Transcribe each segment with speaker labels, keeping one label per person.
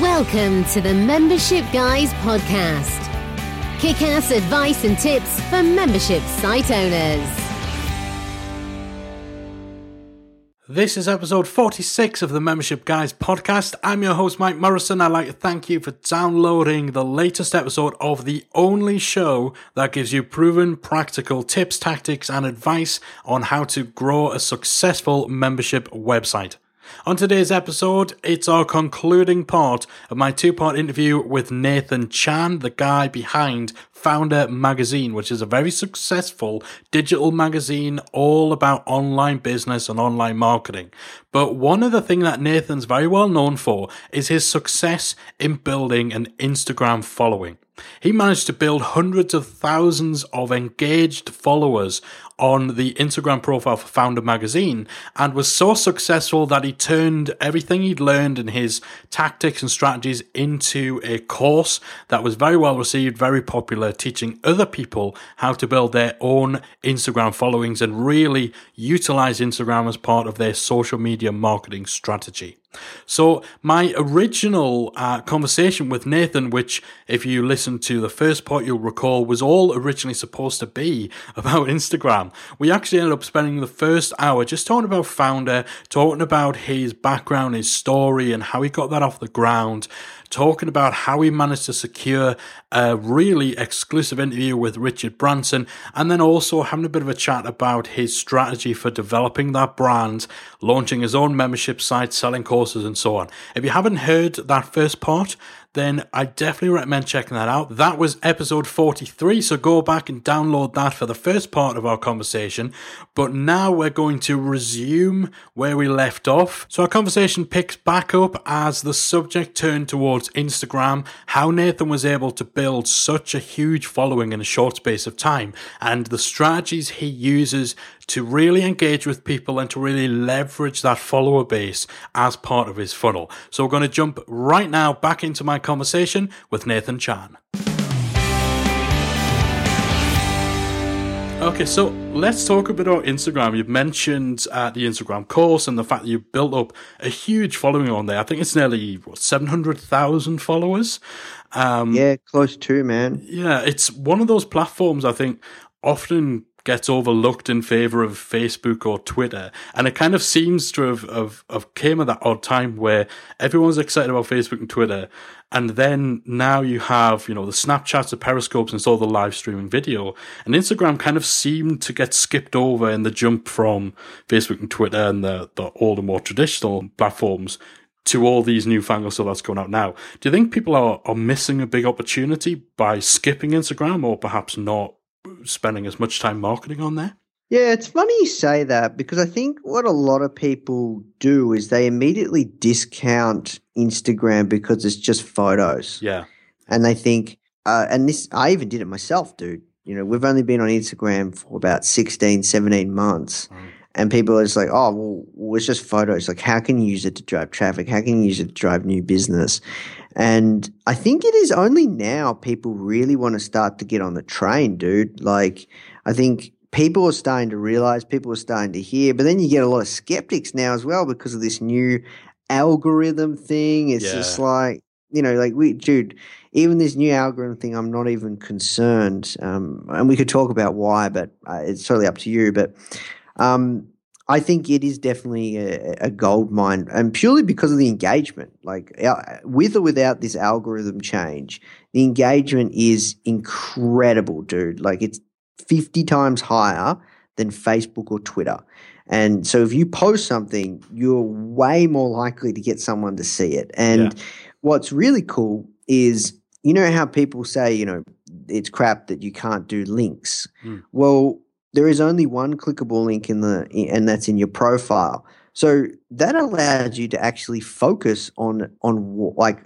Speaker 1: Welcome to the Membership Guys podcast. Kick ass advice and tips for membership site owners.
Speaker 2: This is episode 46 of the Membership Guys podcast. I'm your host, Mike Morrison. I'd like to thank you for downloading the latest episode of the only show that gives you proven practical tips, tactics, and advice on how to grow a successful membership website. On today's episode, it's our concluding part of my two part interview with Nathan Chan, the guy behind Foundr Magazine, which is a very successful digital magazine all about online business and online marketing. But one of the things that Nathan's very well known for is his success in building an Instagram following. He managed to build hundreds of thousands of engaged followers on the Instagram profile for Foundr Magazine and was so successful that he turned everything he'd learned and his tactics and strategies into a course that was very well received, very popular, teaching other people how to build their own Instagram followings and really utilize Instagram as part of their social media marketing strategy. So, my original uh, conversation with Nathan, which, if you listen to the first part, you'll recall, was all originally supposed to be about Instagram. We actually ended up spending the first hour just talking about Foundr, talking about his background, his story, and how he got that off the ground, talking about how he managed to secure a really exclusive interview with Richard Branson, and then also having a bit of a chat about his strategy for developing that brand, launching his own membership site, selling courses, and so on. If you haven't heard that first part, then I definitely recommend checking that out. That was episode 43, so go back and download that for the first part of our conversation. But now we're going to resume where we left off. So our conversation picks back up as the subject turned towards Instagram, how Nathan was able to build such a huge following in a short space of time, and the strategies he uses to really engage with people and to really leverage that follower base as part of his funnel. So we're going to jump right now back into my conversation with Nathan Chan. Okay, so let's talk a bit about Instagram. You've mentioned uh, the Instagram course and the fact that you've built up a huge following on there. I think it's nearly what, 700,000 followers.
Speaker 3: Um, yeah, close to, man.
Speaker 2: Yeah, it's one of those platforms I think often gets overlooked in favor of Facebook or Twitter. And it kind of seems to have, have, have came at that odd time where everyone's excited about Facebook and Twitter. And then now you have, you know, the Snapchats, the Periscopes, and so the live streaming video. And Instagram kind of seemed to get skipped over in the jump from Facebook and Twitter and the, the older, more traditional platforms to all these newfangled stuff that's going out now. Do you think people are, are missing a big opportunity by skipping Instagram or perhaps not spending as much time marketing on there?
Speaker 3: Yeah, it's funny you say that because I think what a lot of people do is they immediately discount Instagram because it's just photos.
Speaker 2: Yeah.
Speaker 3: And they think, uh, and this, I even did it myself, dude. You know, we've only been on Instagram for about 16, 17 months. Mm. And people are just like, oh, well, well, it's just photos. Like, how can you use it to drive traffic? How can you use it to drive new business? And I think it is only now people really want to start to get on the train, dude. Like, I think people are starting to realize, people are starting to hear, but then you get a lot of skeptics now as well because of this new algorithm thing. It's yeah. just like, you know, like we, dude, even this new algorithm thing, I'm not even concerned. Um, and we could talk about why, but uh, it's totally up to you. But, um, I think it is definitely a, a, gold mine, and purely because of the engagement. Like with or without this algorithm change, the engagement is incredible, dude. Like it's fifty times higher than Facebook or Twitter. And so if you post something, you're way more likely to get someone to see it. And yeah. what's really cool is you know how people say, you know, it's crap that you can't do links. Mm. Well, there is only one clickable link in the and that's in your profile. So that allows you to actually focus on on like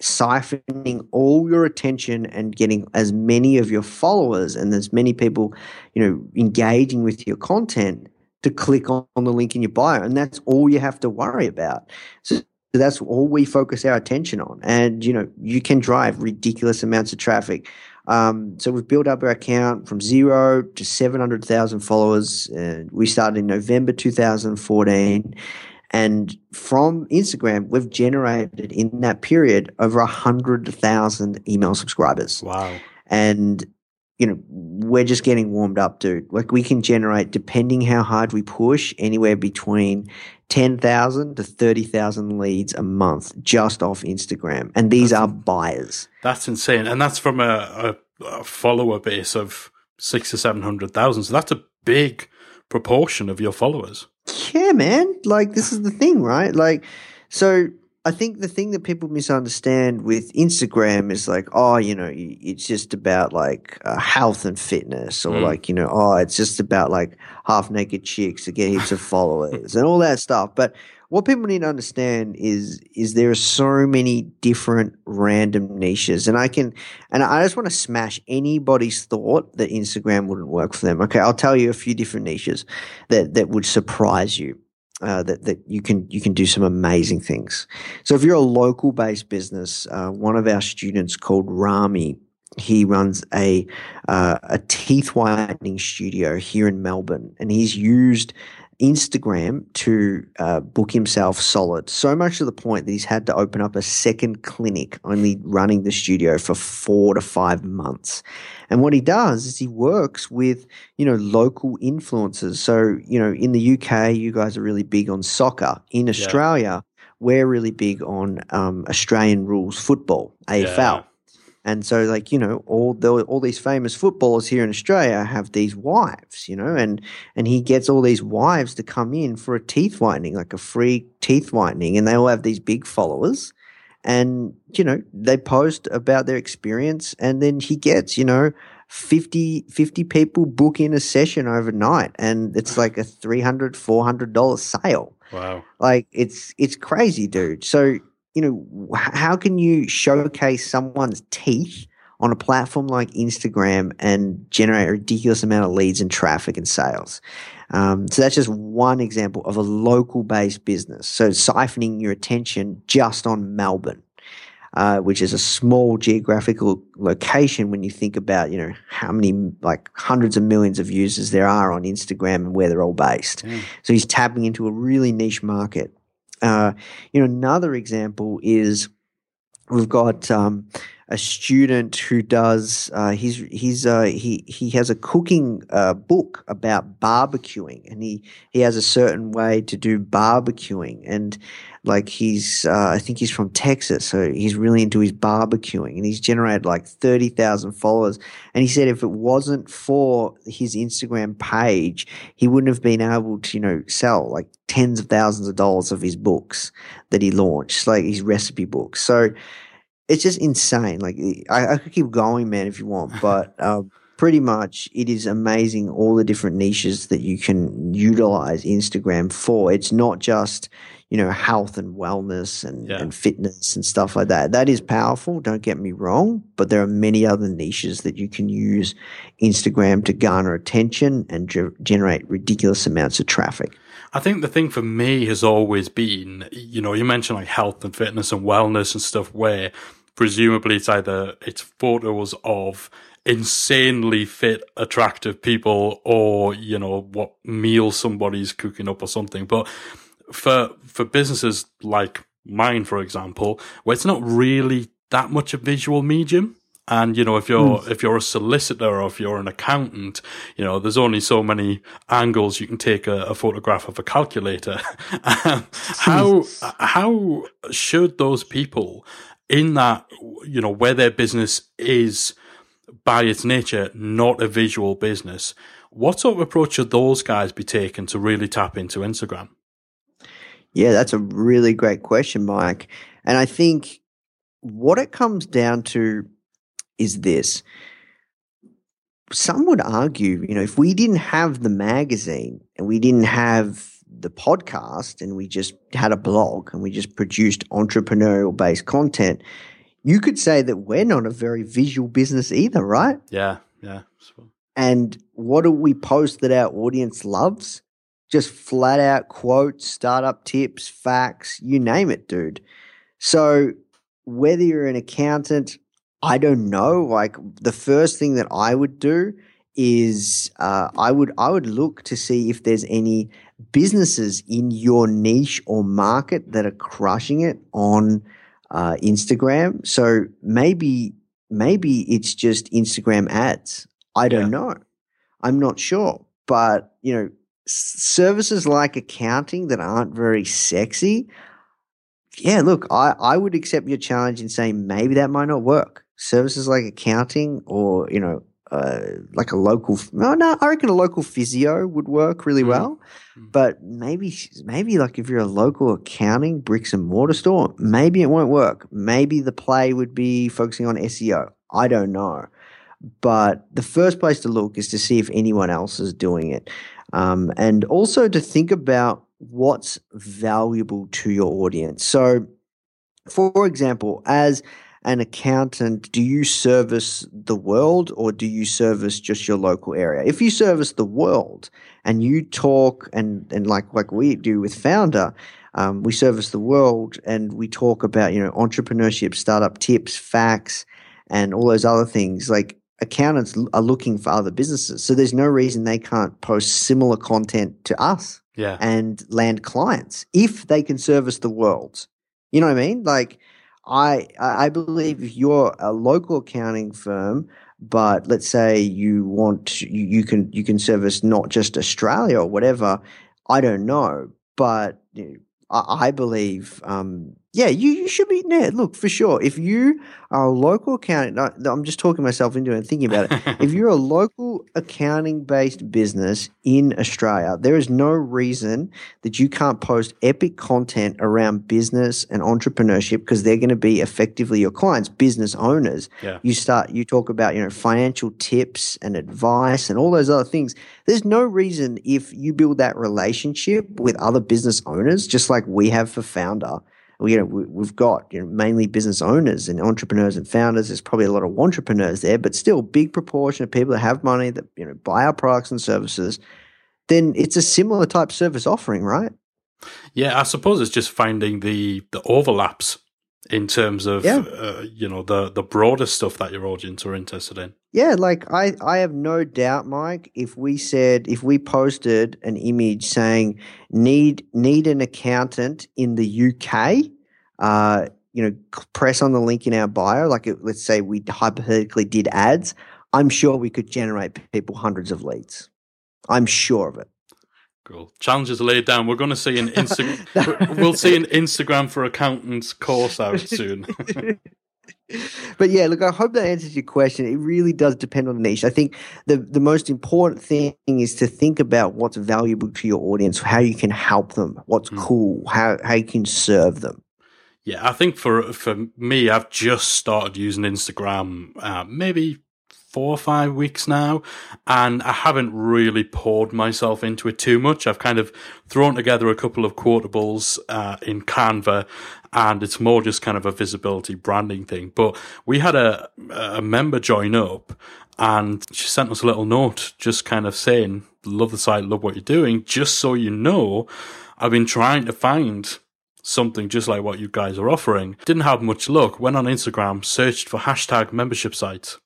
Speaker 3: siphoning all your attention and getting as many of your followers and as many people, you know, engaging with your content to click on, the link in your bio. And that's all you have to worry about. So that's all we focus our attention on. And, you know, you can drive ridiculous amounts of traffic um, so we've built up our account from zero to 700,000 followers. Uh, we started in November 2014. And from Instagram, we've generated in that period over a hundred thousand email subscribers.
Speaker 2: Wow.
Speaker 3: And you know, we're just getting warmed up, dude. Like we can generate, depending how hard we push, anywhere between ten thousand to thirty thousand leads a month just off Instagram, and these
Speaker 2: That's
Speaker 3: are buyers.
Speaker 2: That's insane, and that's from a, a, a follower base of six hundred thousand. So that's a big proportion of your followers.
Speaker 3: Yeah, man. Like this is the thing, right? Like, so I think the thing that people misunderstand with Instagram is like, oh, you know, it's just about like uh, health and fitness, or
Speaker 2: Mm.
Speaker 3: like, you know, oh, it's just about like half naked chicks to get heaps of followers and all that stuff. But what people need to understand is is there are so many different random niches, and I can, and I just want to smash anybody's thought that Instagram wouldn't work for them. Okay, I'll tell you a few different niches that that would surprise you uh, that that you can you can do some amazing things. So if you're a local based business, uh, one of our students called Rami, he runs a uh, a teeth whitening studio here in Melbourne, and he's used Instagram to uh, book himself solid. So much to the point that he's had to open up a second clinic, only running the studio for four to five months. And what he does is he works with you know local influencers. So you know in the UK, you guys are really big on soccer. In Australia, we're really big on um, Australian rules football, AFL.
Speaker 2: Yeah.
Speaker 3: And so, like you know, all the, all these famous footballers here in Australia have these wives, you know, and and he gets all these wives to come in for a teeth whitening, like a free teeth whitening, and they all have these big followers, and you know, they post about their experience, and then he gets, you know, 50, 50 people book in a session overnight, and it's like a $300 400 dollar sale.
Speaker 2: Wow.
Speaker 3: Like it's it's crazy, dude. So you know, how can you showcase someone's teeth on a platform like Instagram and generate a ridiculous amount of leads and traffic and sales? Um, so that's just one example of a local based business. So siphoning your attention just on Melbourne. Uh, which is a small geographical location when you think about, you know, how many like hundreds of millions of users there are on Instagram and where they're all based.
Speaker 2: Yeah.
Speaker 3: So he's tapping into a really niche market. Uh, you know, another example is we've got um, a student who does uh, he's he's uh, he he has a cooking uh, book about barbecuing, and he he has a certain way to do barbecuing, and like he's uh, I think he's from Texas, so he's really into his barbecuing, and he's generated like thirty thousand followers. And he said if it wasn't for his Instagram page, he wouldn't have been able to you know sell like tens of thousands of dollars of his books that he launched, like his recipe books. So it's just insane. Like I, I could keep going, man, if you want, but uh, pretty much it is amazing all the different niches that you can utilize Instagram for. It's not just you know health and wellness and,
Speaker 2: Yeah.
Speaker 3: and fitness and stuff like that. That is powerful. Don't get me wrong, but there are many other niches that you can use Instagram to garner attention and ge- generate ridiculous amounts of traffic.
Speaker 2: I think the thing for me has always been, you know, you mentioned like health and fitness and wellness and stuff where presumably it's either it's photos of insanely fit, attractive people or, you know, what meal somebody's cooking up or something. But for for businesses like mine, for example, where it's not really that much a visual medium. And you know, if you're if you're a solicitor or if you're an accountant, you know, there's only so many angles you can take a, a photograph of a calculator. Um, how how should those people in that you know where their business is by its nature not a visual business? What sort of approach should those guys be taking to really tap into Instagram?
Speaker 3: Yeah, that's a really great question, Mike. And I think what it comes down to is this. Some would argue, you know, if we didn't have the magazine and we didn't have the podcast and we just had a blog and we just produced entrepreneurial based content, you could say that we're not a very visual business either, right?
Speaker 2: Yeah, yeah.
Speaker 3: And what do we post that our audience loves? Just flat out quotes, startup tips, facts, you name it, dude. So whether you're an accountant, I don't know. Like the first thing that I would do is uh, I would I would look to see if there's any businesses in your niche or market that are crushing it on uh, Instagram. So maybe maybe it's just Instagram ads. I don't
Speaker 2: Yeah.
Speaker 3: know. I'm not sure, but you know, services like accounting that aren't very sexy. Yeah, look, I, I would accept your challenge in saying maybe that might not work. Services like accounting or, you know, uh, like a local, no, no, I reckon a local physio would work really
Speaker 2: Mm.
Speaker 3: well.
Speaker 2: Mm.
Speaker 3: But maybe, maybe like if you're a local accounting bricks and mortar store, maybe it won't work. Maybe the play would be focusing on SEO. I don't know. But the first place to look is to see if anyone else is doing it. Um, and also to think about what's valuable to your audience. So, for example, as an accountant, do you service the world or do you service just your local area? If you service the world and you talk and, and like like we do with Foundr, um, we service the world and we talk about you know entrepreneurship, startup tips, facts, and all those other things. Like accountants are looking for other businesses, so there's no reason they can't post similar content to us
Speaker 2: Yeah.
Speaker 3: and land clients if they can service the world. You know what I mean? Like, I I believe if you're a local accounting firm, but let's say you want you, you can you can service not just Australia or whatever. I don't know, but I, I believe, um, yeah, you, you should be. Yeah, look for sure. If you are a local accounting, no, no, I'm just talking myself into it and thinking about it if you're a local accounting based business in Australia, there is no reason that you can't post epic content around business and entrepreneurship because they're going to be effectively your clients, business owners.
Speaker 2: Yeah.
Speaker 3: You start, you talk about, you know, financial tips and advice and all those other things. There's no reason if you build that relationship with other business owners, just like we have for Foundr, you know, we, we've got you know, mainly business owners and entrepreneurs and founders. There's probably a lot of entrepreneurs there, but still, big proportion of people that have money that you know buy our products and services. Then it's a similar type service offering, right?
Speaker 2: Yeah, I suppose it's just finding the the overlaps in terms of
Speaker 3: Yeah.
Speaker 2: uh, you know the the broader stuff that your audience are interested in.
Speaker 3: Yeah, like I, I have no doubt, Mike. If we said, if we posted an image saying need need an accountant in the UK, uh, you know, press on the link in our bio. Like, it, let's say we hypothetically did ads. I'm sure we could generate people hundreds of leads. I'm sure of it.
Speaker 2: Cool. Challenges laid down. We're going to see an Instagram. we'll see an Instagram for accountants course out soon.
Speaker 3: but yeah, look, I hope that answers your question. It really does depend on the niche. I think the the most important thing is to think about what's valuable to your audience, how you can help them, what's
Speaker 2: Mm.
Speaker 3: cool, how how you can serve them.
Speaker 2: Yeah, I think for for me, I've just started using Instagram, uh, maybe four or five weeks now, and I haven't really poured myself into it too much. I've kind of thrown together a couple of quotables uh, in Canva, and it's more just kind of a visibility branding thing. But we had a a member join up, and she sent us a little note, just kind of saying, "Love the site, love what you're doing." Just so you know, I've been trying to find something just like what you guys are offering. Didn't have much luck. Went on Instagram, searched for hashtag membership sites,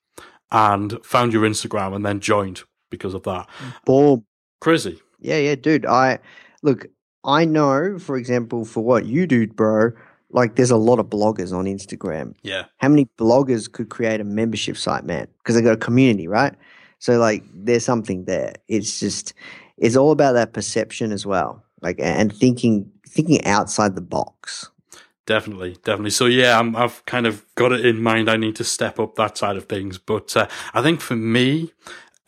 Speaker 2: and found your Instagram, and then joined because of that.
Speaker 3: Boom.
Speaker 2: Crazy.
Speaker 3: Yeah, yeah, dude. I look. I know, for example, for what you do, bro. Like, there's a lot of bloggers on Instagram.
Speaker 2: Yeah.
Speaker 3: how many bloggers could create a membership site, man? Because they got a community, right? So like, there's something there. It's just, it's all about that perception as well, like, and thinking, thinking outside the box.
Speaker 2: Definitely, definitely. So yeah, I'm, I've kind of got it in mind. I need to step up that side of things. But uh, I think for me,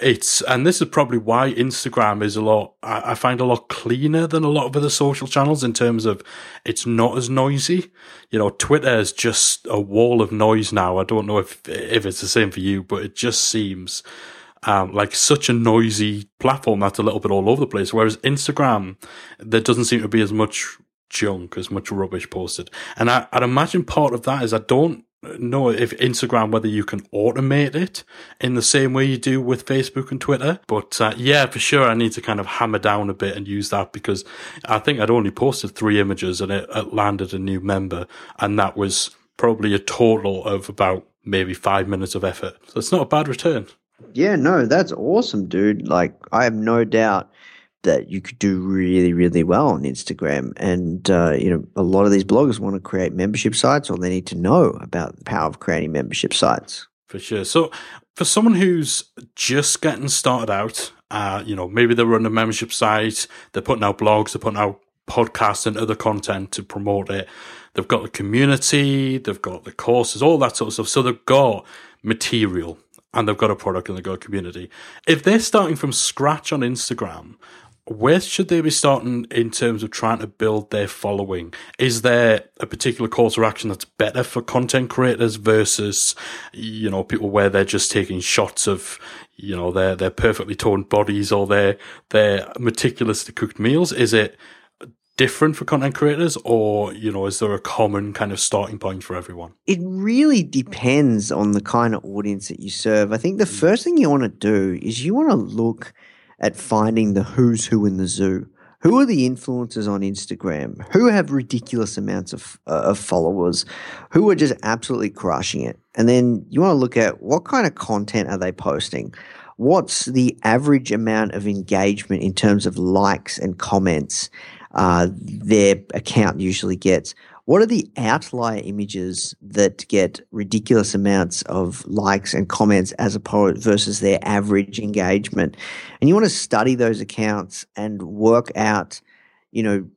Speaker 2: it's and this is probably why Instagram is a lot. I, I find a lot cleaner than a lot of other social channels in terms of it's not as noisy. You know, Twitter is just a wall of noise now. I don't know if if it's the same for you, but it just seems. Um, like such a noisy platform that's a little bit all over the place. Whereas Instagram, there doesn't seem to be as much junk, as much rubbish posted. And I, I'd imagine part of that is I don't know if Instagram, whether you can automate it in the same way you do with Facebook and Twitter. But uh, yeah, for sure, I need to kind of hammer down a bit and use that because I think I'd only posted three images and it, it landed a new member. And that was probably a total of about maybe five minutes of effort. So it's not a bad return.
Speaker 3: Yeah, no, that's awesome, dude. Like, I have no doubt that you could do really, really well on Instagram. And, uh, you know, a lot of these bloggers want to create membership sites or they need to know about the power of creating membership sites.
Speaker 2: For sure. So, for someone who's just getting started out, uh, you know, maybe they're running a membership site, they're putting out blogs, they're putting out podcasts and other content to promote it. They've got the community, they've got the courses, all that sort of stuff. So they've got material and they've got a product and they've got a community. If they're starting from scratch on Instagram, where should they be starting in terms of trying to build their following? Is there a particular course of action that's better for content creators versus, you know, people where they're just taking shots of, you know, their their perfectly toned bodies or their their meticulously cooked meals? Is it different for content creators or you know is there a common kind of starting point for everyone
Speaker 3: it really depends on the kind of audience that you serve i think the mm. first thing you want to do is you want to look at finding the who's who in the zoo. Who are the influencers on Instagram? Who have ridiculous amounts of, uh, of followers? Who are just absolutely crushing it? And then you want to look at what kind of content are they posting? What's the average amount of engagement in terms of likes and comments uh, their account usually gets? What are the outlier images that get ridiculous amounts of likes and comments as opposed versus their average engagement? And you want to study those accounts and work out, you know,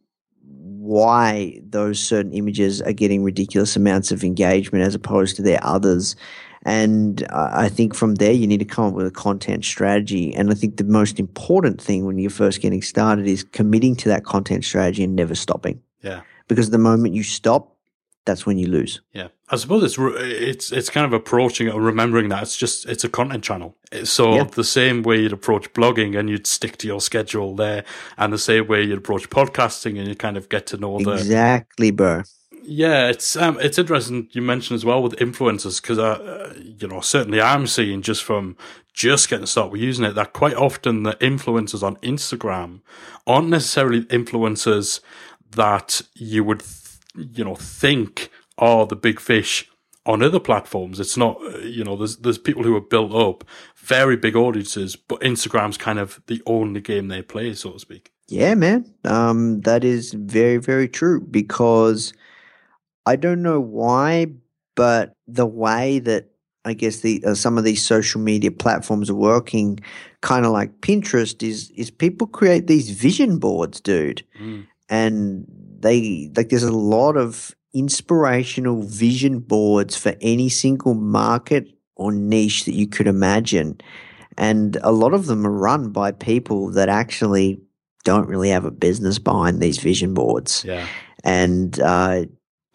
Speaker 3: why those certain images are getting ridiculous amounts of engagement as opposed to their others. And uh, I think from there, you need to come up with a content strategy. And I think the most important thing when you're first getting started is committing to that content strategy and never stopping.
Speaker 2: Yeah
Speaker 3: because the moment you stop, that's when you lose.
Speaker 2: Yeah, I suppose it's it's it's kind of approaching it or remembering that it's just it's a content channel. So yeah. the same way you'd approach blogging and you'd stick to your schedule there, and the same way you'd approach podcasting and you kind of get to know
Speaker 3: the exactly, bro.
Speaker 2: Yeah, it's um, it's interesting you mentioned as well with influencers because uh, you know certainly I'm seeing just from just getting started with using it that quite often the influencers on Instagram aren't necessarily influencers that you would, you know, think are the big fish on other platforms. It's not, uh, you know, there's there's people who are built up very big audiences, but Instagram's kind of the only game they play, so to speak.
Speaker 3: Yeah, man, um, that is very very true because I don't know why, but the way that I guess the uh, some of these social media platforms are working, kind of like Pinterest, is is people create these vision boards, dude. Mm and they like there's a lot of inspirational vision boards for any single market or niche that you could imagine. And a lot of them are run by people that actually don't really have a business behind these vision boards.
Speaker 2: Yeah.
Speaker 3: And uh,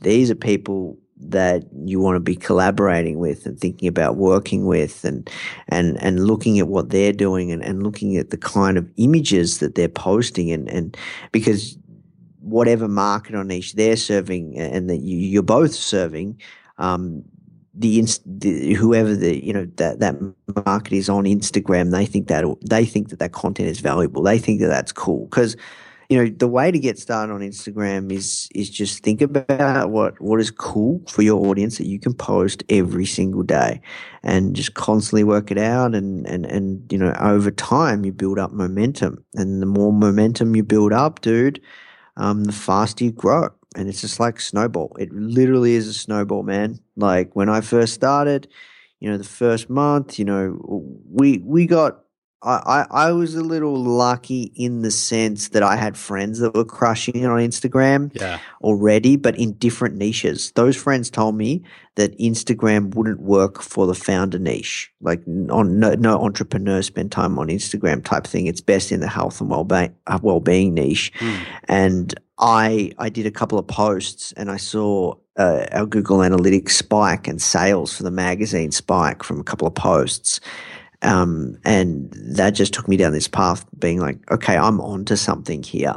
Speaker 3: these are people that you want to be collaborating with and thinking about working with and and and looking at what they're doing and, and looking at the kind of images that they're posting and and because whatever market or niche they're serving and that you, are both serving, um, the, the, whoever the you know that that market is on Instagram, they think that they think that that content is valuable. They think that that's cool because you know the way to get started on Instagram is is just think about what what is cool for your audience that you can post every single day, and just constantly work it out. And and and you know over time you build up momentum, and the more momentum you build up, dude um, the faster you grow. And it's just like snowball. It literally is a snowball, man. Like when I first started, you know, the first month, you know, we we got I, I, was a little lucky in the sense that I had friends that were crushing it on Instagram
Speaker 2: yeah.
Speaker 3: already, but in different niches. Those friends told me that Instagram wouldn't work for the founder niche, like on no, no entrepreneur spend time on Instagram type thing. It's best in the health and well-being, uh, well-being niche. Mm. And I I did a couple of posts and I saw uh, our Google Analytics spike and sales for the magazine spike from a couple of posts. Um, and that just took me down this path, being like, okay, I'm onto something here.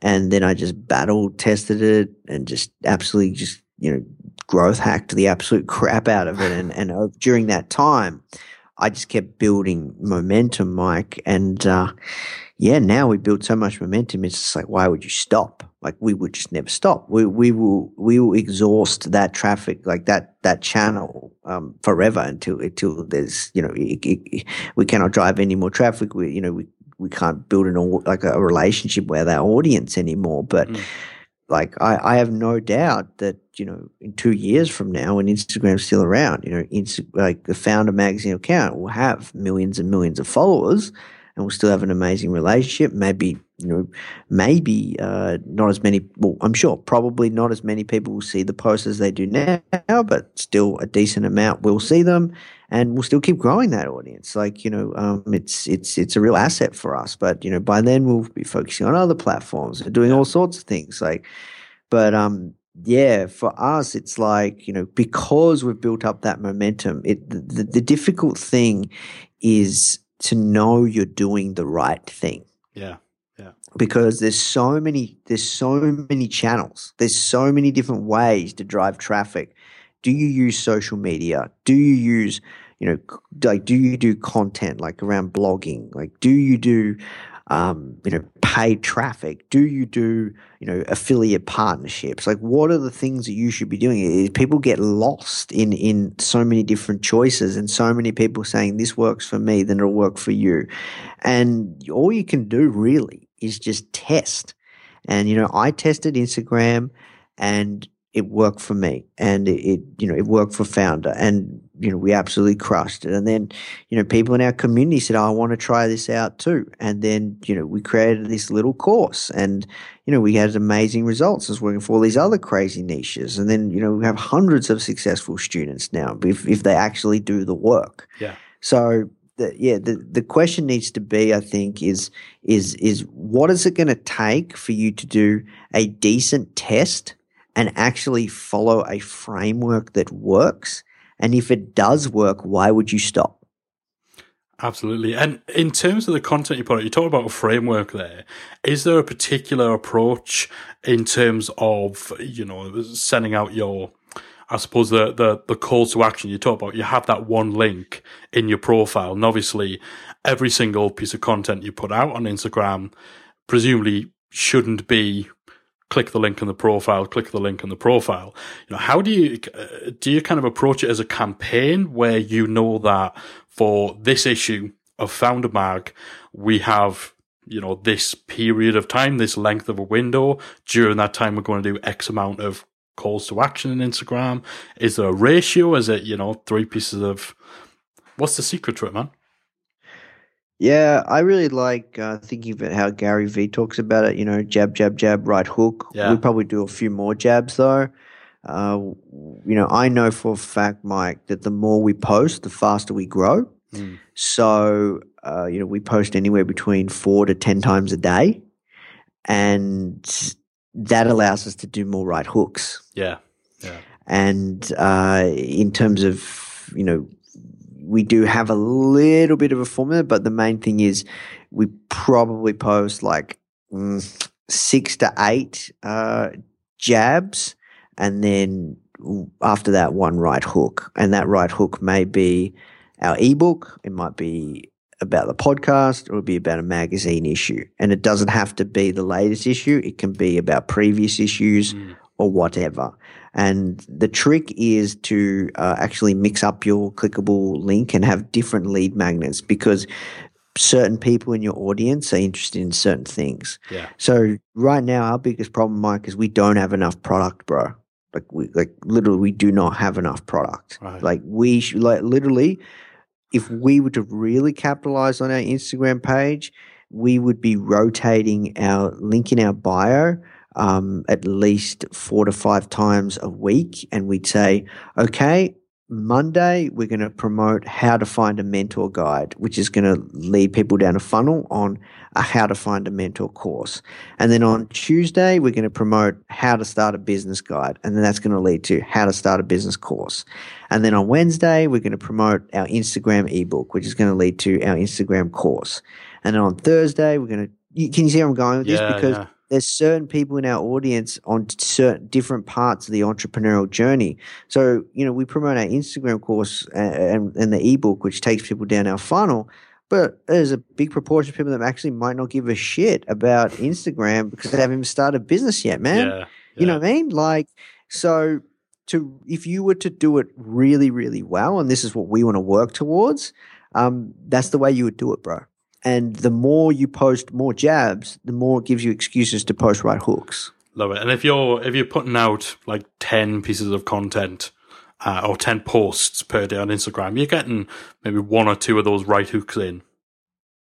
Speaker 3: And then I just battle tested it and just absolutely just, you know, growth hacked the absolute crap out of it. And, and uh, during that time, I just kept building momentum, Mike. And, uh, yeah, now we built so much momentum. It's just like, why would you stop? Like we would just never stop. We we will we will exhaust that traffic like that that channel um, forever until until there's you know it, it, we cannot drive any more traffic. We you know we we can't build an like a relationship with our audience anymore. But mm. like I, I have no doubt that you know in two years from now when Instagram's still around, you know, Insta, like the Foundr magazine account will have millions and millions of followers and we'll still have an amazing relationship. Maybe you know, maybe uh, not as many. Well, I'm sure probably not as many people will see the posts as they do now, but still a decent amount will see them, and we'll still keep growing that audience. Like you know, um, it's it's it's a real asset for us. But you know, by then we'll be focusing on other platforms and doing all sorts of things. Like, but um, yeah, for us, it's like, you know, because we've built up that momentum, it, the, the difficult thing is to know you're doing the right thing.
Speaker 2: Yeah. Yeah.
Speaker 3: Because there's so many there's so many channels. There's so many different ways to drive traffic. Do you use social media? Do you use, you know, like do you do content like around blogging? Like do you do um, you know, paid traffic? Do you do, you know, affiliate partnerships? Like, what are the things that you should be doing? People get lost in in so many different choices, and so many people saying this works for me, then it'll work for you, and all you can do really is just test. And you know, I tested Instagram, and it worked for me and it, it, you know it worked for Foundr and you know we absolutely crushed it. And then you know people in our community said oh, i want to try this out too. And then you know we created this little course and you know we had amazing results as working for all these other crazy niches. And then you know we have hundreds of successful students now if, if they actually do the work.
Speaker 2: Yeah.
Speaker 3: So the, yeah, the, the question needs to be, I think, is is is what is it going to take for you to do a decent test and actually follow a framework that works? And if it does work, why would you stop?
Speaker 2: Absolutely. And in terms of the content you put out, you talk about a framework there. Is there a particular approach in terms of, you know, sending out your, I suppose the, the, the call to action you talk about, you have that one link in your profile. And obviously every single piece of content you put out on Instagram presumably shouldn't be click the link in the profile, click the link in the profile. You know, how do you, uh, do you kind of approach it as a campaign where you know that for this issue of Foundr Mag, we have, you know, this period of time, this length of a window. During that time, we're going to do X amount of calls to action in Instagram. Is there a ratio? Is it, you know, three pieces of, what's the secret to it, man?
Speaker 3: Yeah, I really like uh, thinking about how Gary Vee talks about it. You know, jab, jab, jab, right hook.
Speaker 2: Yeah.
Speaker 3: We probably do a few more jabs though. Uh, you know, I know for a fact, Mike, that the more we post, the faster we grow. Mm. So, uh, you know, we post anywhere between four to 10 times a day. And that allows us to do more right hooks.
Speaker 2: Yeah. Yeah.
Speaker 3: And uh, in terms of, you know, we do have a little bit of a formula, but the main thing is we probably post like mm, six to eight uh, jabs, and then after that, one right hook. And that right hook may be our ebook, it might be about the podcast, or it'll be about a magazine issue. And it doesn't have to be the latest issue, it can be about previous issues mm. or whatever. And the trick is to uh, actually mix up your clickable link and have different lead magnets because certain people in your audience are interested in certain things.
Speaker 2: Yeah.
Speaker 3: So right now, our biggest problem, Mike, is we don't have enough product, bro. Like we, like literally, we do not have enough product.
Speaker 2: Right.
Speaker 3: Like we, should, like literally, if we were to really capitalize on our Instagram page, we would be rotating our link in our bio um, at least four to five times a week. And we'd say, okay, Monday, we're going to promote how to find a mentor guide, which is going to lead people down a funnel on a how to find a mentor course. And then on Tuesday, we're going to promote how to start a business guide. And then that's going to lead to how to start a business course. And then on Wednesday, we're going to promote our Instagram ebook, which is going to lead to our Instagram course. And then on Thursday, we're going to, can you see where I'm going with
Speaker 2: yeah,
Speaker 3: this? Because
Speaker 2: yeah
Speaker 3: there's certain people in our audience on certain different parts of the entrepreneurial journey. So, you know, we promote our Instagram course and, and, and the ebook, which takes people down our funnel. But there's a big proportion of people that actually might not give a shit about Instagram because they haven't even started a business yet, man.
Speaker 2: Yeah,
Speaker 3: You know what I mean? Like, so to if you were to do it really, really well, and this is what we want to work towards, um, that's the way you would do it, bro. And the more you post more jabs, the more it gives you excuses to post right hooks.
Speaker 2: Love it. And if you're if you're putting out like ten pieces of content uh, or ten posts per day on Instagram, you're getting maybe one or two of those right hooks in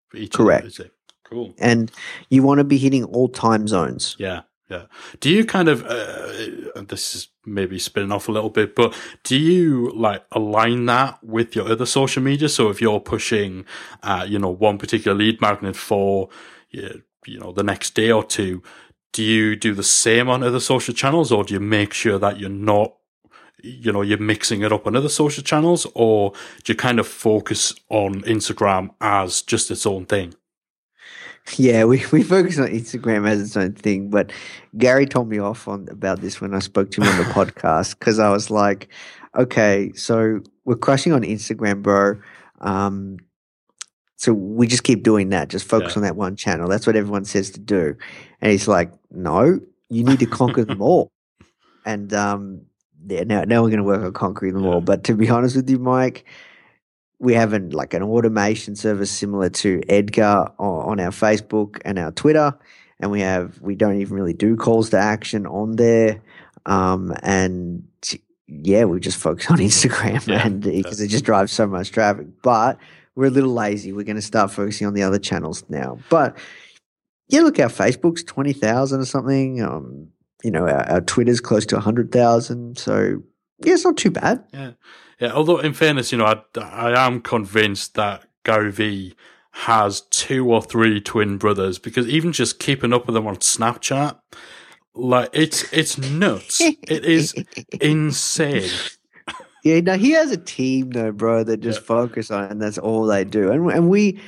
Speaker 2: for each.
Speaker 3: Correct.
Speaker 2: is? Cool.
Speaker 3: And you want to be hitting all time zones.
Speaker 2: Yeah, yeah. Do you kind of uh, this is maybe spinning off a little bit, but do you like align that with your other social media? So if you're pushing, uh, you know, one particular lead magnet for, you know, the next day or two, do you do the same on other social channels, or do you make sure that you're not, you know, you're mixing it up on other social channels, or do you kind of focus on Instagram as just its own thing?
Speaker 3: Yeah, we, we focus on Instagram as its own thing, but Gary told me off on about this when I spoke to him on the podcast because I was like, okay, so we're crushing on Instagram, bro. Um, so we just keep doing that, just focus
Speaker 2: Yeah.
Speaker 3: on that one channel. That's what everyone says to do. And he's like, no, you need to conquer them all. And um, yeah, now now we're going to work on conquering them
Speaker 2: Yeah.
Speaker 3: all. But to be honest with you, Mike, we have an like an automation service similar to Edgar on, on our Facebook and our Twitter, and we have we don't even really do calls to action on there, um, and yeah, we just focus on Instagram
Speaker 2: Yeah,
Speaker 3: and because it just drives so much traffic. But we're a little lazy. We're going to start focusing on the other channels now. But yeah, look, our Facebook's twenty thousand or something. Um, you know, our, our Twitter's close to hundred thousand. So yeah, it's not too bad.
Speaker 2: Yeah, yeah. Although, in fairness, you know, I, I am convinced that Gary Vee has two or three twin brothers because even just keeping up with them on Snapchat, like it's it's nuts. it is insane.
Speaker 3: Yeah, no, he has a team though, bro, that just
Speaker 2: Yeah.
Speaker 3: focus on, and that's all they do. And and we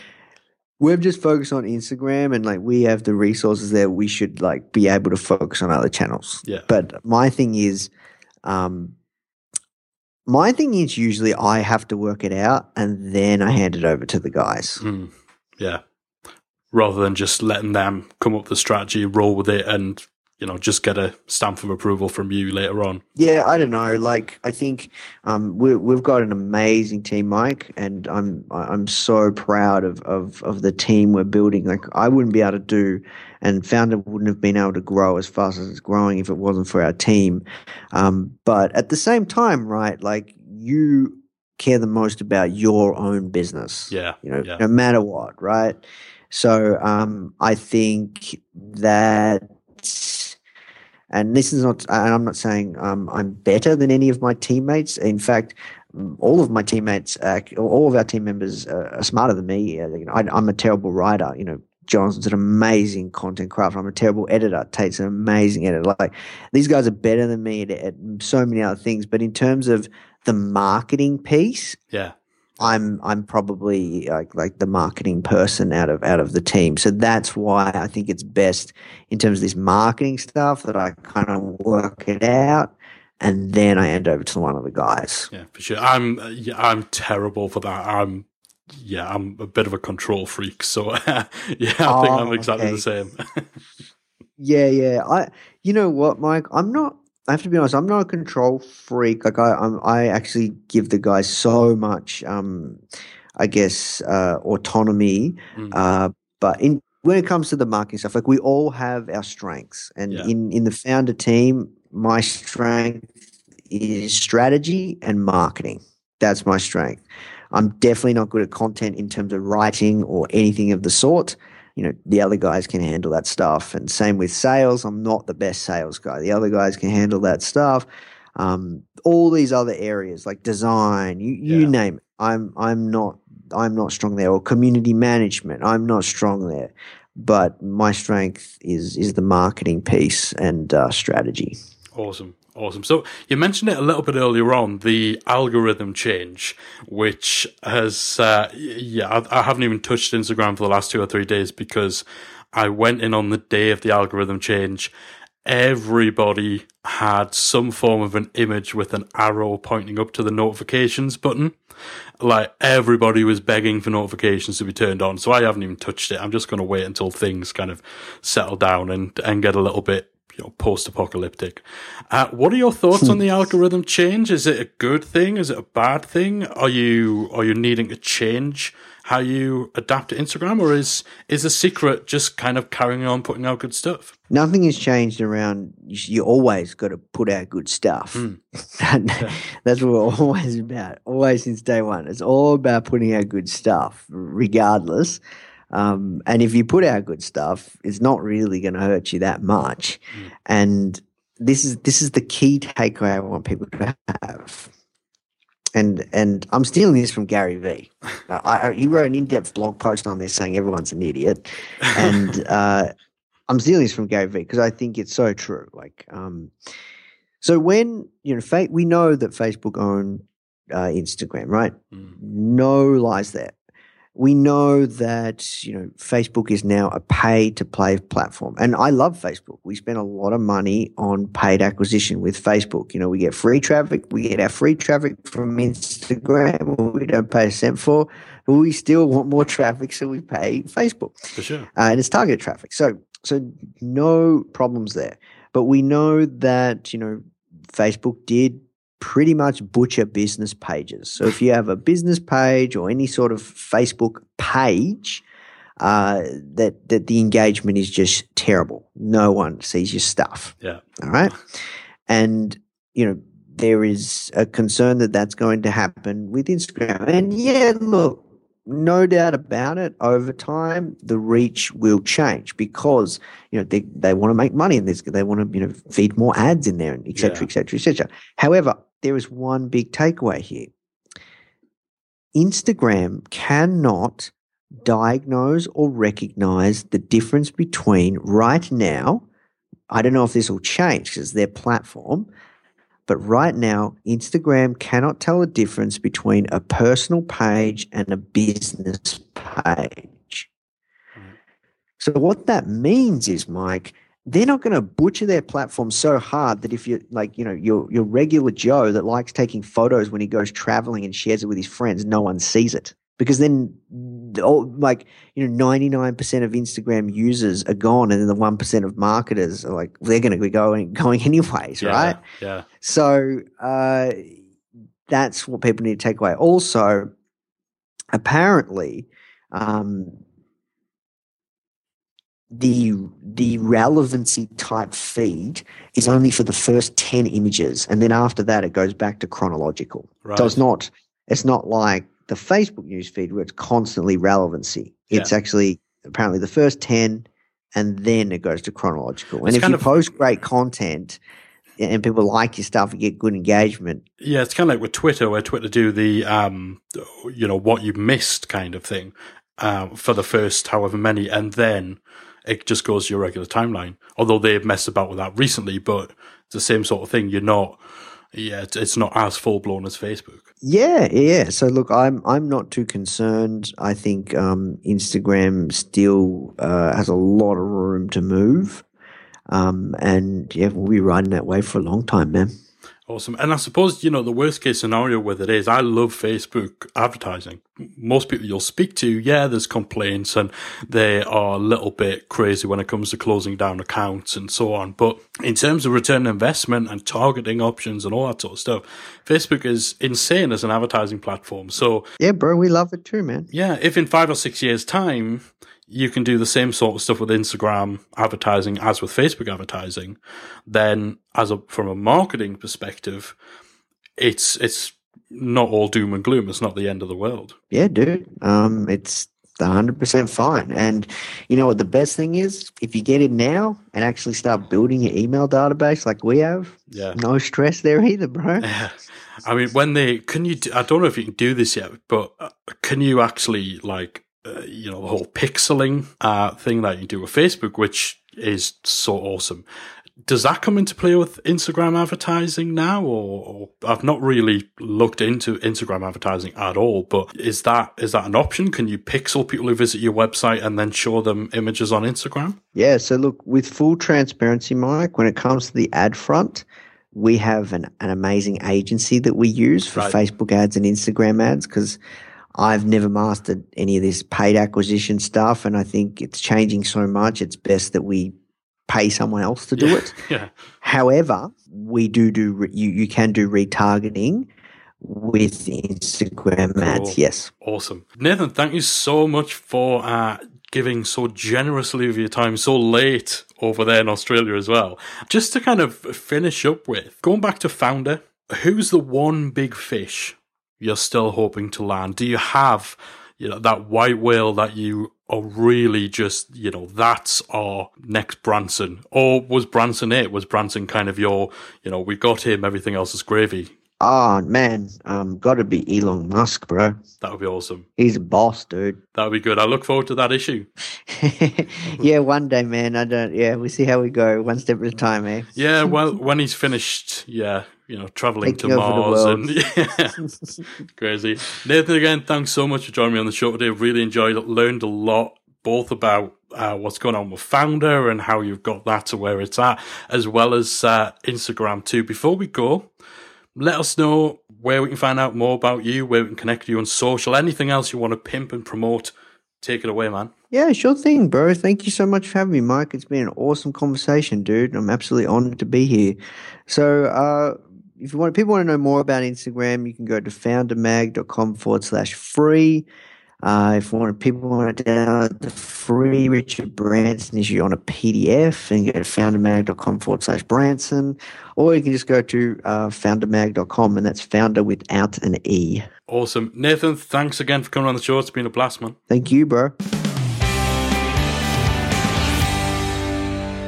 Speaker 3: we've just focused on Instagram, and like we have the resources there. We should like be able to focus on other channels.
Speaker 2: Yeah.
Speaker 3: But my thing is, um, my thing is usually I have to work it out, and then I hand it over to the guys.
Speaker 2: Mm, yeah. Rather than just letting them come up with the strategy, roll with it, and you know just get a stamp of approval from you later on.
Speaker 3: Yeah, I don't know. Like, I think um, we, we've got an amazing team, Mike, and I'm I'm so proud of, of of the team we're building. Like, I wouldn't be able to do, and Foundr wouldn't have been able to grow as fast as it's growing if it wasn't for our team. Um, but at the same time, right? Like, you care the most about your own business
Speaker 2: Yeah,
Speaker 3: you know,
Speaker 2: yeah.
Speaker 3: no matter what, right? So um, I think that, and this is not, and I'm not saying um, I'm better than any of my teammates. In fact, all of my teammates, uh, all of our team members uh, are smarter than me. Uh, you know, I, I'm a terrible writer. You know, Johnson's an amazing content crafter. I'm a terrible editor. Tate's an amazing editor. Like these guys are better than me at, at so many other things. But in terms of the marketing piece,
Speaker 2: Yeah,
Speaker 3: I'm I'm probably like like the marketing person out of out of the team. So that's why I think it's best in terms of this marketing stuff that I kind of work it out and then I hand over to one of the guys.
Speaker 2: yeah, for sure. I'm yeah, I'm terrible for that. I'm yeah, I'm a bit of a control freak. So yeah, I think I'm
Speaker 3: Oh,
Speaker 2: exactly
Speaker 3: okay.
Speaker 2: the same.
Speaker 3: Yeah, yeah. I you know what, Mike? I'm not I have to be honest, I'm not a control freak. Like I I'm, I actually give the guys so much um I guess uh autonomy
Speaker 2: Mm.
Speaker 3: Uh, but in when it comes to the marketing stuff, like we all have our strengths, and
Speaker 2: Yeah.
Speaker 3: in in the Foundr team, my strength is strategy and marketing. That's my strength. I'm definitely not good at content in terms of writing or anything of the sort. You know, the other guys can handle that stuff, and same with sales. I'm not the best sales guy. The other guys can handle that stuff. Um, all these other areas like design, you, you
Speaker 2: Yeah.
Speaker 3: name it. I'm I'm not I'm not strong there, or community management. I'm not strong there, but my strength is is the marketing piece and uh, strategy.
Speaker 2: Awesome. Awesome. So you mentioned it a little bit earlier on, the algorithm change, which has, uh, yeah, I, I haven't even touched Instagram for the last two or three days because I went in on the day of the algorithm change everybody had some form of an image with an arrow pointing up to the notifications button. Like everybody was begging for notifications to be turned on. So I haven't even touched it. I'm just going to wait until things kind of settle down and, and get a little bit you know, post-apocalyptic. Uh, what are your thoughts on the algorithm change? Is it a good thing? Is it a bad thing? Are you are you needing to change how you adapt to Instagram, or is is the secret just kind of carrying on putting out good stuff?
Speaker 3: Nothing has changed around. You always got to put out good stuff.
Speaker 2: Mm.
Speaker 3: that, that's what we're always about. Always since day one. It's all about putting out good stuff, regardless. Um, and if you put out good stuff, it's not really going to hurt you that much.
Speaker 2: Mm.
Speaker 3: And this is this is the key takeaway I want people to have. And and I'm stealing this from Gary Vee. I, I, he wrote an in-depth blog post on this saying everyone's an idiot, and uh, I'm stealing this from Gary Vee because I think it's so true. Like, um, so when you know, fa- we know that Facebook own uh, Instagram, right?
Speaker 2: Mm.
Speaker 3: No lies there we know that you know Facebook is now a pay to play platform, and I love Facebook. We spend a lot of money on paid acquisition with Facebook. You know, we get free traffic. We get our free traffic from Instagram, we don't pay a cent for. But we still want more traffic, so we pay Facebook.
Speaker 2: For sure,
Speaker 3: uh, and it's targeted traffic. So, so no problems there. But we know that you know Facebook did pretty much butcher business pages. So if you have a business page or any sort of Facebook page, uh, that that the engagement is just terrible. No one sees your stuff.
Speaker 2: Yeah.
Speaker 3: All right. And you know there is a concern that that's going to happen with Instagram. And yeah, look, no doubt about it. Over time, the reach will change because you know they they want to make money and they want to you know feed more ads in there and et cetera,
Speaker 2: Yeah.
Speaker 3: et cetera, et cetera. However, there is one big takeaway here. Instagram cannot diagnose or recognize the difference between right now. I don't know if this will change because it's their platform, but right now, Instagram cannot tell the difference between a personal page and a business page. So, what that means is, Mike, they're not going to butcher their platform so hard that if you're like, you know, your your regular Joe that likes taking photos when he goes traveling and shares it with his friends, no one sees it because then, all, like, you know, ninety nine percent of Instagram users are gone, and then the one percent of marketers are like, they're going to be going going anyways,
Speaker 2: yeah,
Speaker 3: right?
Speaker 2: Yeah,
Speaker 3: So uh, that's what people need to take away. Also, apparently, um, the the relevancy type feed is only for the first ten images, and then after that, it goes back to chronological.
Speaker 2: right.
Speaker 3: So it's not it's not like the Facebook news feed where it's constantly relevancy. It's actually apparently the first ten, and then it goes to chronological.
Speaker 2: It's
Speaker 3: and if you
Speaker 2: of-
Speaker 3: post great content and people like your stuff, and get good engagement.
Speaker 2: Yeah, it's kind of like with Twitter, where Twitter do the, um, you know, what you missed kind of thing uh, for the first however many, and then it just goes to your regular timeline. Although they've messed about with that recently, but it's the same sort of thing. You're not, yeah, it's, not as full blown as Facebook.
Speaker 3: Yeah, yeah. So look, I'm I'm not too concerned. I think um, Instagram still uh, has a lot of room to move, um, and yeah, we'll be riding that wave for a long time, man.
Speaker 2: Awesome. And I suppose, you know, the worst case scenario with it is I love Facebook advertising. Most people you'll speak to, yeah, there's complaints and they are a little bit crazy when it comes to closing down accounts and so on. But in terms of return on investment and targeting options and all that sort of stuff, Facebook is insane as an advertising platform. So
Speaker 3: Yeah, bro, we love it too, man.
Speaker 2: yeah, if in five or six years' time you can do the same sort of stuff with Instagram advertising as with Facebook advertising, then as a from a marketing perspective, it's it's not all doom and gloom. It's not the end of the world.
Speaker 3: Yeah, dude. Um, it's hundred percent fine. And you know what the best thing is? If you get in now and actually start building your email database like we have,
Speaker 2: Yeah.
Speaker 3: no stress there either, bro. Yeah.
Speaker 2: I mean, when they can you? do- I don't know if you can do this yet, but uh, can you actually like uh, you know the whole pixeling uh, thing that you do with Facebook, which is so awesome. does that come into play with Instagram advertising now, or, or, I've not really looked into Instagram advertising at all? But is that is that an option? Can you pixel people who visit your website and then show them images on Instagram?
Speaker 3: Yeah. So look, with full transparency, Mike, when it comes to the ad front, we have an, an amazing agency that we use for right. Facebook ads and Instagram ads because I've never mastered any of this paid acquisition stuff, and I think it's changing so much. It's best that we pay someone else to do
Speaker 2: yeah.
Speaker 3: it.
Speaker 2: yeah.
Speaker 3: However, we do do re- you you can do retargeting with Instagram cool. ads. Yes.
Speaker 2: Awesome, Nathan. Thank you so much for uh, giving so generously of your time so late over there in Australia as well. Just to kind of finish up with going back to Foundr, Who's the one big fish you're still hoping to land? Do you have, you know, that white whale that you are really just, you know, that's our next Branson? Or was Branson it? Was Branson kind of your, you know, we got him, everything else is gravy?
Speaker 3: Oh man, um, got to be Elon Musk, bro.
Speaker 2: That would be awesome.
Speaker 3: He's a boss, dude.
Speaker 2: That would be good. I look forward to that issue.
Speaker 3: yeah, one day, man. I don't. Yeah, we see how we go, one step at a time, eh?
Speaker 2: Yeah, well, when he's finished, yeah, you know, traveling to Mars and yeah, crazy. Nathan, again, thanks so much for joining me on the show today. Really enjoyed it. Learned a lot, both about uh, what's going on with Foundr and how you've got that to where it's at, as well as uh, Instagram too. Before we go, let us know where we can find out more about you, where we can connect you on social, anything else you want to pimp and promote. Take it away, man.
Speaker 3: Yeah, sure thing, bro. Thank you so much for having me, Mike. It's been an awesome conversation, dude. I'm absolutely honored to be here. So, uh, if you want, people want to know more about Instagram, you can go to foundrmag.com forward slash free. Uh, if want, people want to download the free Richard Branson issue on a PDF and go to foundrmag.com forward slash Branson, or you can just go to uh, foundrmag.com and that's founder without an E.
Speaker 2: Awesome. Nathan, thanks again for coming on the show. It's been a blast, man.
Speaker 3: Thank you, bro.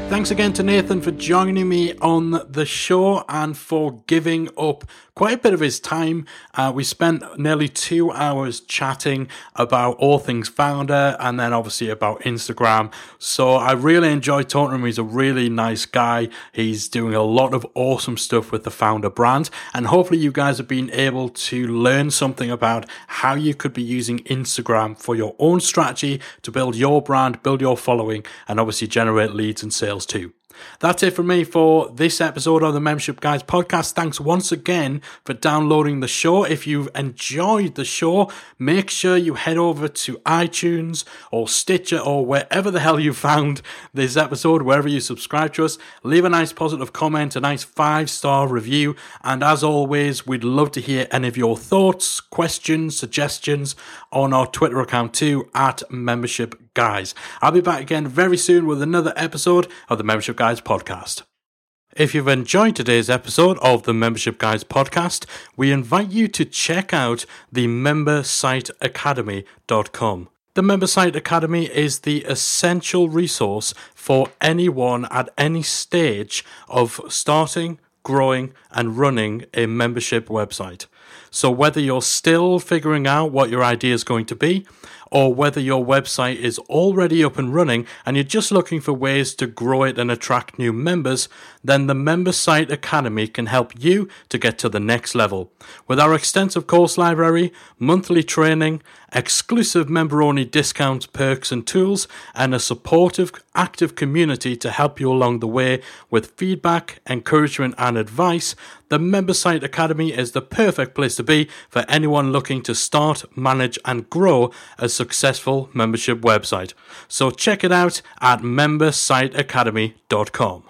Speaker 2: Thanks again to Nathan for joining me on the show and for giving up quite a bit of his time. Uh, we spent nearly two hours chatting about all things Foundr and then obviously about Instagram. So I really enjoyed talking to him. He's a really nice guy. He's doing a lot of awesome stuff with the Foundr brand. And hopefully you guys have been able to learn something about how you could be using Instagram for your own strategy to build your brand, build your following, and obviously generate leads and sales too. That's it for me for this episode of the Membership Guys podcast. Thanks once again for downloading the show. If you've enjoyed the show, make sure you head over to iTunes or Stitcher or wherever the hell you found this episode, wherever you subscribe to us. Leave a nice positive comment, a nice five star review. And as always, we'd love to hear any of your thoughts, questions, suggestions on our Twitter account too at Membership Guys. I'll be back again very soon with another episode of the Membership Guys podcast. If you've enjoyed today's episode of the Membership Guys podcast, we invite you to check out the membersiteacademy.com. The Member Site Academy is the essential resource for anyone at any stage of starting, growing, and running a membership website. So, whether you're still figuring out what your idea is going to be, or whether your website is already up and running and you're just looking for ways to grow it and attract new members, then the Member Site Academy can help you to get to the next level. With our extensive course library, monthly training, exclusive member only discounts, perks, and tools, and a supportive, active community to help you along the way with feedback, encouragement, and advice, the Member Site Academy is the perfect place to be for anyone looking to start, manage, and grow a successful membership website. So check it out at membersiteacademy.com.